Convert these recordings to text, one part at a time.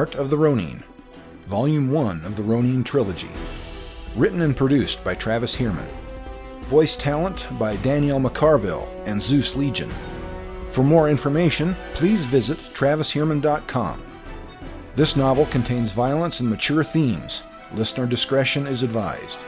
Heart of the Ronin, Volume 1 of the Ronin Trilogy. Written and produced by Travis Heermann. Voice talent by Danielle McCarville and Zeus Legion. For more information, please visit travisheermann.com. This novel contains violence and mature themes. Listener discretion is advised.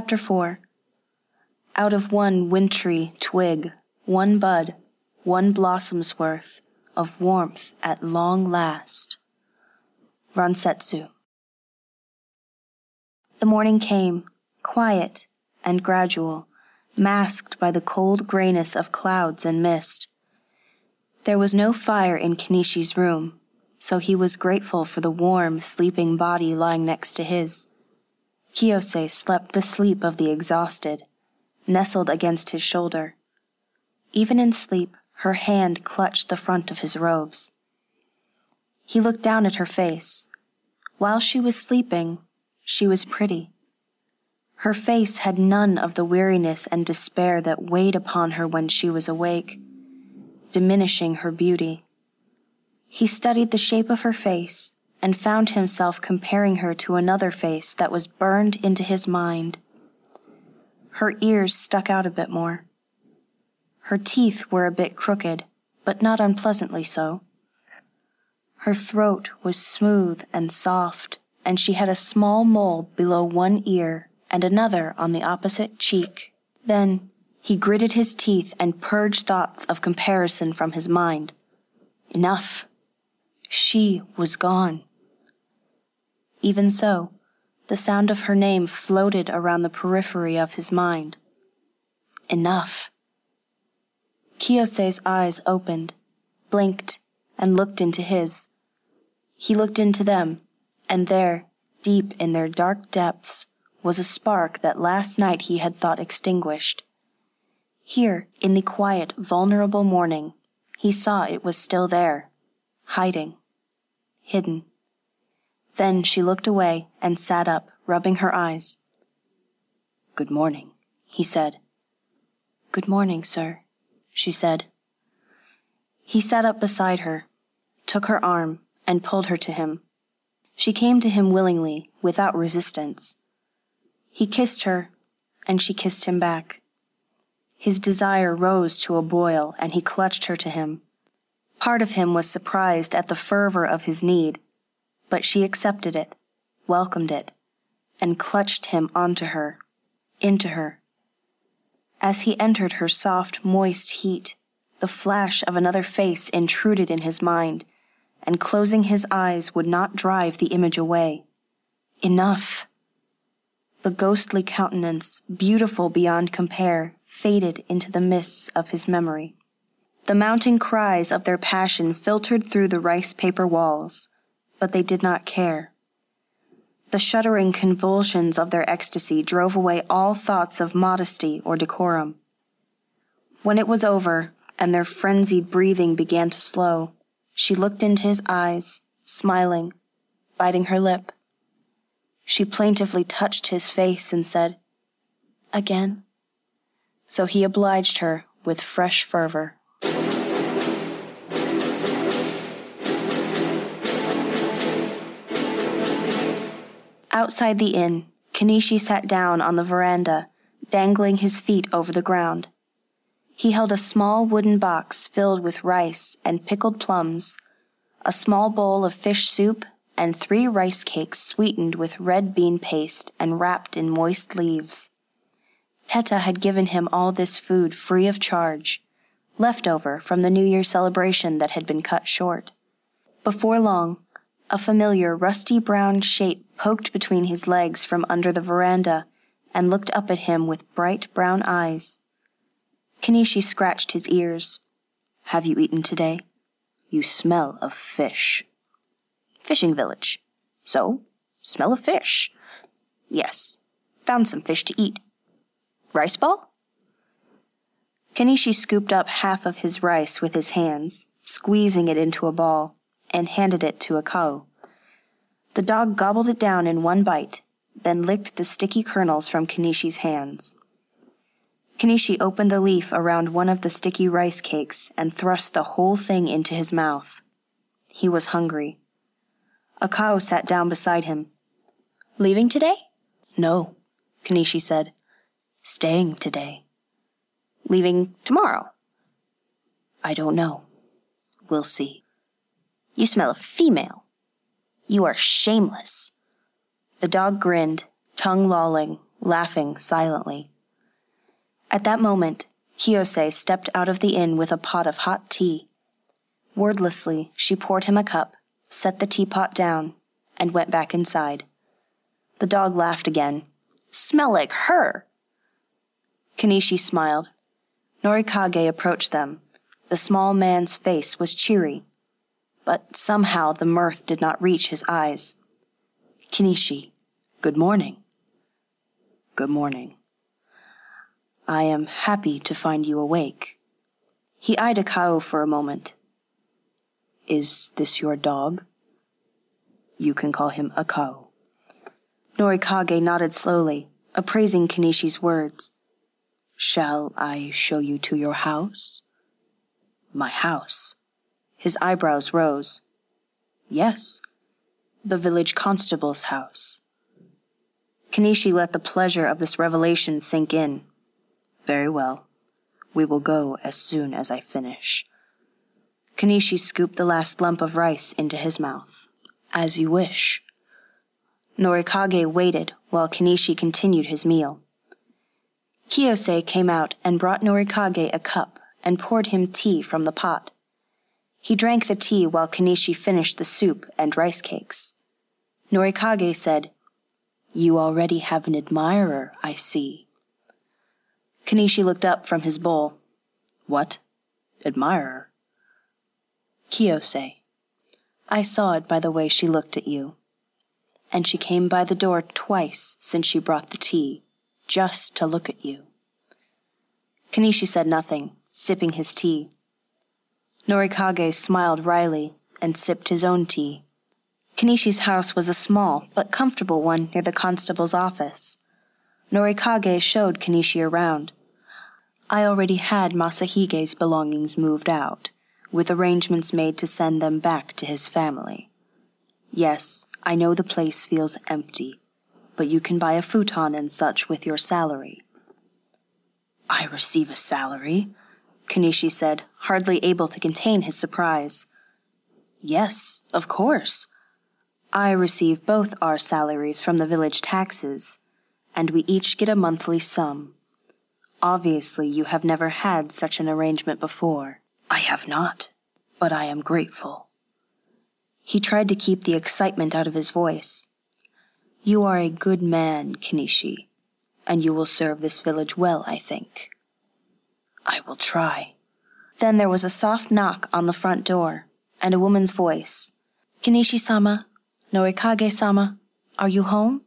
Chapter 4 Out of one wintry twig, one bud, one blossom's worth of warmth at long last. Ransetsu. The morning came, quiet and gradual, masked by the cold grayness of clouds and mist. There was no fire in Kenishi's room, so he was grateful for the warm, sleeping body lying next to his. Kiyose slept the sleep of the exhausted, nestled against his shoulder. Even in sleep, her hand clutched the front of his robes. He looked down at her face. While she was sleeping, she was pretty. Her face had none of the weariness and despair that weighed upon her when she was awake, diminishing her beauty. He studied the shape of her face and found himself comparing her to another face that was burned into his mind. Her ears stuck out a bit more. Her teeth were a bit crooked, but not unpleasantly so. Her throat was smooth and soft, and she had a small mole below one ear and another on the opposite cheek. Then he gritted his teeth and purged thoughts of comparison from his mind. Enough. She was gone. Even so, the sound of her name floated around the periphery of his mind. Enough. Kiyose's eyes opened, blinked, and looked into his. He looked into them, and there, deep in their dark depths, was a spark that last night he had thought extinguished. Here, in the quiet, vulnerable morning, he saw it was still there, hiding, hidden. Then she looked away and sat up, rubbing her eyes. Good morning, he said. Good morning, sir, she said. He sat up beside her, took her arm, and pulled her to him. She came to him willingly, without resistance. He kissed her, and she kissed him back. His desire rose to a boil, and he clutched her to him. Part of him was surprised at the fervor of his need but she accepted it, welcomed it, and clutched him onto her, into her. As he entered her soft, moist heat, the flash of another face intruded in his mind, and closing his eyes would not drive the image away. Enough! The ghostly countenance, beautiful beyond compare, faded into the mists of his memory. The mounting cries of their passion filtered through the rice paper walls, but they did not care. The shuddering convulsions of their ecstasy drove away all thoughts of modesty or decorum. When it was over and their frenzied breathing began to slow, she looked into his eyes, smiling, biting her lip. She plaintively touched his face and said, Again? So he obliged her with fresh fervor. Outside the inn, Kanishi sat down on the veranda, dangling his feet over the ground. He held a small wooden box filled with rice and pickled plums, a small bowl of fish soup, and three rice cakes sweetened with red bean paste and wrapped in moist leaves. Teta had given him all this food free of charge, leftover from the New Year celebration that had been cut short. Before long, a familiar rusty brown shape poked between his legs from under the veranda and looked up at him with bright brown eyes. Kenishi scratched his ears. Have you eaten today? You smell of fish. fishing village. So, smell of fish. Yes, found some fish to eat. Rice ball? Kanishi scooped up half of his rice with his hands, squeezing it into a ball, and handed it to Akao. The dog gobbled it down in one bite, then licked the sticky kernels from Kanishi's hands. Kanishi opened the leaf around one of the sticky rice cakes and thrust the whole thing into his mouth. He was hungry. Akao sat down beside him. Leaving today? No, Kanishi said. Staying today. Leaving tomorrow? I don't know. We'll see. You smell of female. You are shameless. The dog grinned, tongue lolling, laughing silently. At that moment, Kiyose stepped out of the inn with a pot of hot tea. Wordlessly, she poured him a cup, set the teapot down, and went back inside. The dog laughed again. Smell like her! Kanishi smiled. Norikage approached them. The small man's face was cheery, but somehow the mirth did not reach his eyes. Kanishi, good morning. Good morning. I am happy to find you awake. He eyed Akao for a moment. Is this your dog? You can call him Akao. Norikage nodded slowly, appraising Kanishi's words. Shall I show you to your house? My house. His eyebrows rose. Yes, the village constable's house. Kanishi let the pleasure of this revelation sink in. Very well. We will go as soon as I finish. Kanishi scooped the last lump of rice into his mouth. As you wish. Norikage waited while Kanishi continued his meal. Kiyose came out and brought Norikage a cup and poured him tea from the pot. He drank the tea while Kanishi finished the soup and rice cakes. Norikage said, You already have an admirer, I see. Kanishi looked up from his bowl. What? Admirer? Kiyose. I saw it by the way she looked at you. And she came by the door twice since she brought the tea, just to look at you. Kanishi said nothing, sipping his tea. Norikage smiled wryly and sipped his own tea. Kanishi's house was a small but comfortable one near the constable's office. Norikage showed Kanishi around. I already had Masahige's belongings moved out, with arrangements made to send them back to his family. Yes, I know the place feels empty, but you can buy a futon and such with your salary. I receive a salary? Kanishi said, hardly able to contain his surprise. Yes, of course. I receive both our salaries from the village taxes, and we each get a monthly sum. Obviously, you have never had such an arrangement before. I have not, but I am grateful. He tried to keep the excitement out of his voice. You are a good man, Kanishi, and you will serve this village well, I think. I will try. Then there was a soft knock on the front door, and a woman's voice. Kanishi-sama, Norikage-sama, are you home?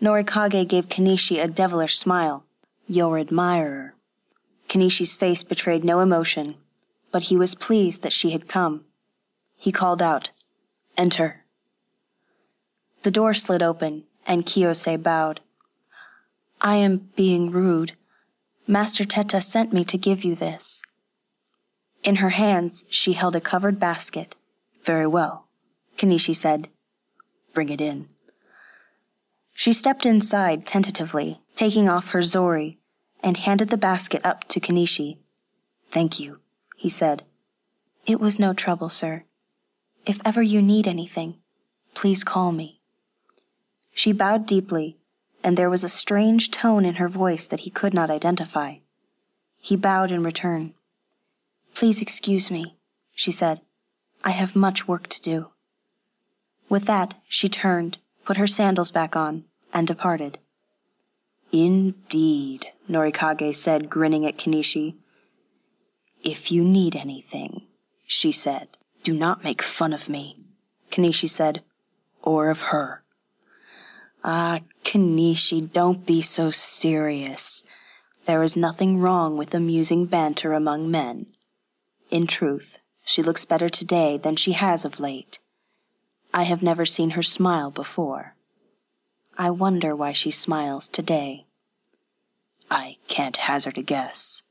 Norikage gave Kanishi a devilish smile. Your admirer. Kanishi's face betrayed no emotion, but he was pleased that she had come. He called out, Enter. The door slid open, and Kiyose bowed. I am being rude. Master Teta sent me to give you this. In her hands, she held a covered basket. Very well, Kanishi said. Bring it in. She stepped inside tentatively, taking off her zori, and handed the basket up to Kanishi. Thank you, he said. It was no trouble, sir. If ever you need anything, please call me. She bowed deeply and there was a strange tone in her voice that he could not identify. He bowed in return. Please excuse me, she said. I have much work to do. With that, she turned, put her sandals back on, and departed. Indeed, Norikage said, grinning at Kanishi. If you need anything, she said, do not make fun of me. Kanishi said, or of her. Ah, Kanishi, don't be so serious. There is nothing wrong with amusing banter among men. In truth, she looks better today than she has of late. I have never seen her smile before. I wonder why she smiles today. I can't hazard a guess.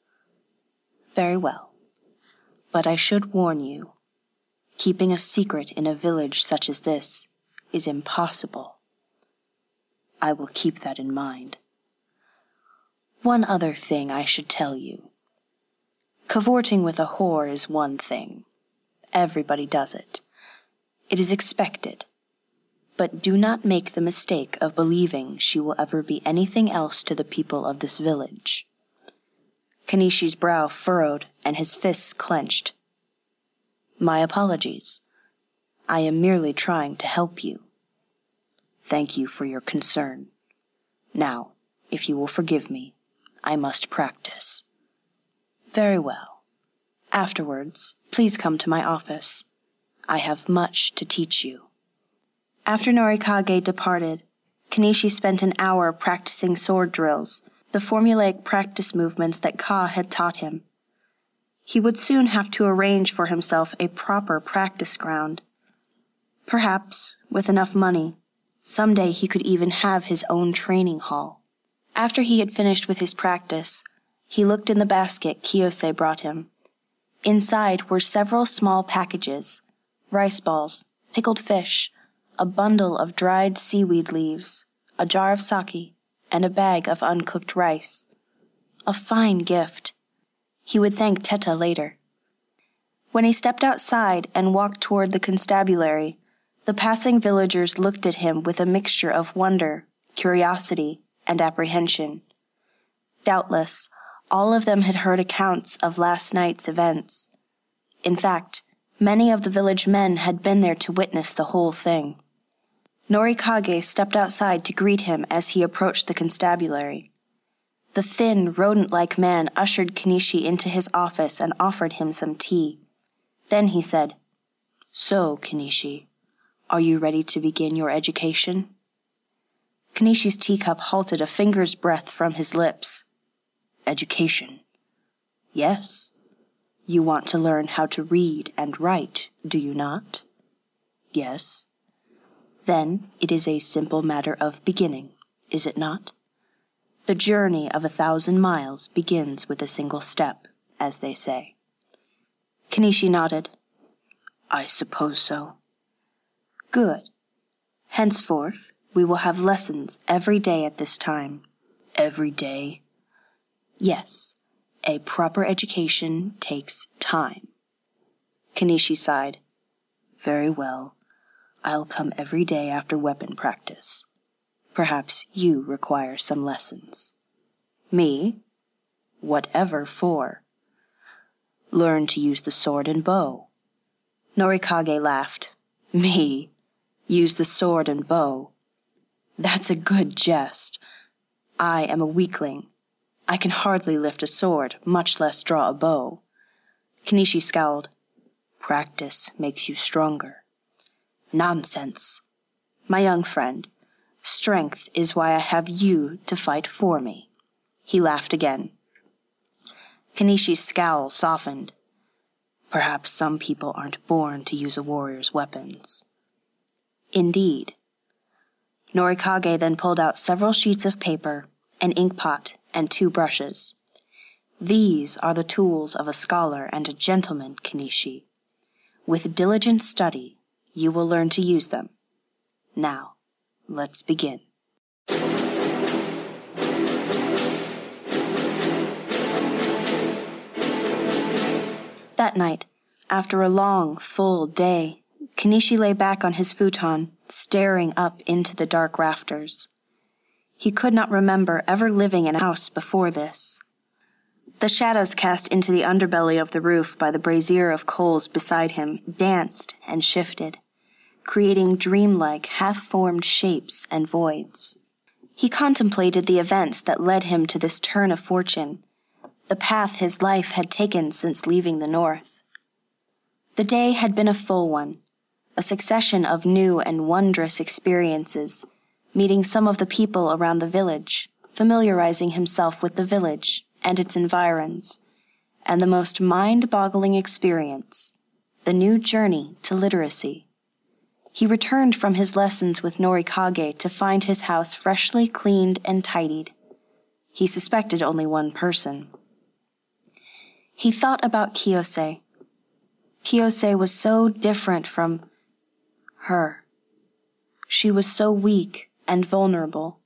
Very well. But I should warn you keeping a secret in a village such as this is impossible. I will keep that in mind. One other thing I should tell you. Cavorting with a whore is one thing. Everybody does it. It is expected. But do not make the mistake of believing she will ever be anything else to the people of this village. Kanishi's brow furrowed and his fists clenched. My apologies. I am merely trying to help you. Thank you for your concern. Now, if you will forgive me, I must practice. Very well. Afterwards, please come to my office. I have much to teach you. After Norikage departed, Kanishi spent an hour practicing sword drills, the formulaic practice movements that Ka had taught him. He would soon have to arrange for himself a proper practice ground. Perhaps, with enough money, someday he could even have his own training hall. After he had finished with his practice, he looked in the basket Kiyose brought him. Inside were several small packages rice balls, pickled fish, a bundle of dried seaweed leaves, a jar of sake, and a bag of uncooked rice. A fine gift. He would thank Teta later. When he stepped outside and walked toward the constabulary, the passing villagers looked at him with a mixture of wonder, curiosity, and apprehension. Doubtless, all of them had heard accounts of last night's events. In fact, many of the village men had been there to witness the whole thing. Norikage stepped outside to greet him as he approached the constabulary. The thin, rodent like man ushered Kanishi into his office and offered him some tea. Then he said, So, Kanishi, are you ready to begin your education? Kanishi's teacup halted a finger's breadth from his lips. Education. Yes. You want to learn how to read and write, do you not? Yes. Then it is a simple matter of beginning, is it not? The journey of a thousand miles begins with a single step, as they say. Kanishi nodded. I suppose so. Good. Henceforth, we will have lessons every day at this time. Every day? Yes, a proper education takes time. Kanishi sighed. Very well. I'll come every day after weapon practice. Perhaps you require some lessons. Me? Whatever for. Learn to use the sword and bow. Norikage laughed. Me? Use the sword and bow? That's a good jest. I am a weakling. I can hardly lift a sword, much less draw a bow. Kanishi scowled. Practice makes you stronger. Nonsense. My young friend, strength is why I have you to fight for me. He laughed again. Kanishi's scowl softened. Perhaps some people aren't born to use a warrior's weapons. Indeed, Norikage then pulled out several sheets of paper, an inkpot, and two brushes. These are the tools of a scholar and a gentleman, Kanishi. With diligent study, you will learn to use them. Now, let's begin. That night, after a long, full day, Kanishi lay back on his futon, staring up into the dark rafters. He could not remember ever living in a house before this. The shadows cast into the underbelly of the roof by the brazier of coals beside him danced and shifted, creating dreamlike, half formed shapes and voids. He contemplated the events that led him to this turn of fortune, the path his life had taken since leaving the north. The day had been a full one, a succession of new and wondrous experiences, meeting some of the people around the village, familiarizing himself with the village and its environs, and the most mind boggling experience the new journey to literacy. He returned from his lessons with Norikage to find his house freshly cleaned and tidied. He suspected only one person. He thought about Kiyose. Kiyose was so different from her. She was so weak and vulnerable,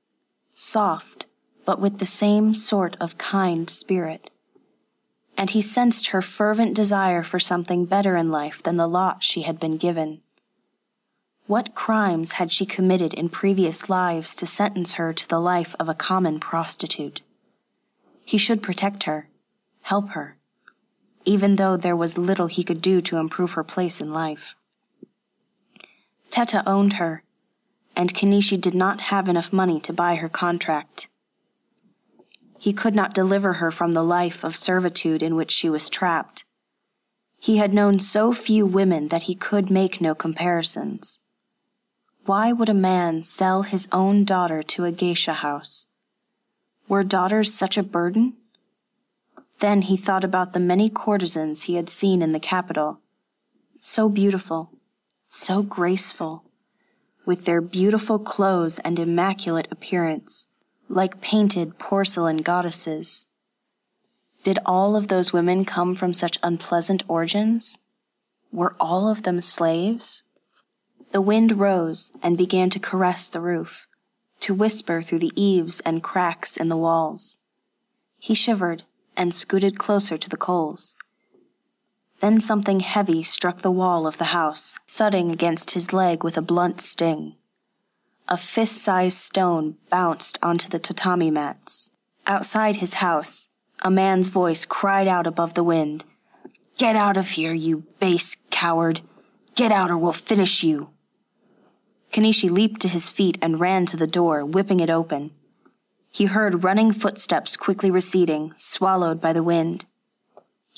soft, but with the same sort of kind spirit. And he sensed her fervent desire for something better in life than the lot she had been given. What crimes had she committed in previous lives to sentence her to the life of a common prostitute? He should protect her, help her, even though there was little he could do to improve her place in life. Teta owned her, and Kanishi did not have enough money to buy her contract. He could not deliver her from the life of servitude in which she was trapped. He had known so few women that he could make no comparisons. Why would a man sell his own daughter to a geisha house? Were daughters such a burden? Then he thought about the many courtesans he had seen in the capital. So beautiful, so graceful, with their beautiful clothes and immaculate appearance, like painted porcelain goddesses. Did all of those women come from such unpleasant origins? Were all of them slaves? The wind rose and began to caress the roof, to whisper through the eaves and cracks in the walls. He shivered and scooted closer to the coals. Then something heavy struck the wall of the house, thudding against his leg with a blunt sting. A fist sized stone bounced onto the tatami mats. Outside his house, a man's voice cried out above the wind Get out of here, you base coward! Get out or we'll finish you! Kanishi leaped to his feet and ran to the door, whipping it open. He heard running footsteps quickly receding, swallowed by the wind.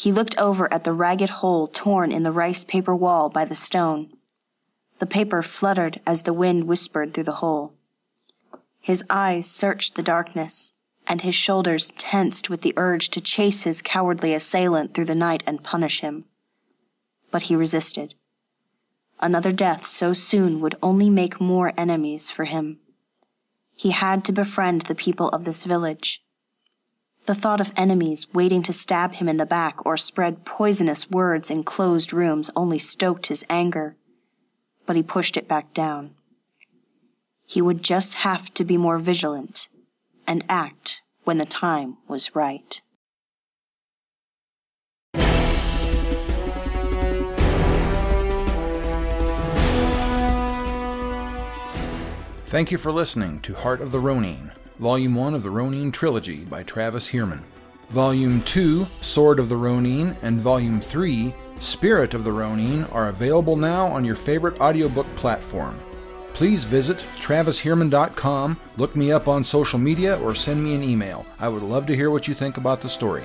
He looked over at the ragged hole torn in the rice paper wall by the stone. The paper fluttered as the wind whispered through the hole. His eyes searched the darkness, and his shoulders tensed with the urge to chase his cowardly assailant through the night and punish him. But he resisted. Another death so soon would only make more enemies for him. He had to befriend the people of this village. The thought of enemies waiting to stab him in the back or spread poisonous words in closed rooms only stoked his anger, but he pushed it back down. He would just have to be more vigilant and act when the time was right. Thank you for listening to Heart of the Ronin. Volume 1 of the Ronin Trilogy by Travis Heermann. Volume 2, Sword of the Ronin, and Volume 3, Spirit of the Ronin, are available now on your favorite audiobook platform. Please visit travisheermann.com, look me up on social media, or send me an email. I would love to hear what you think about the story.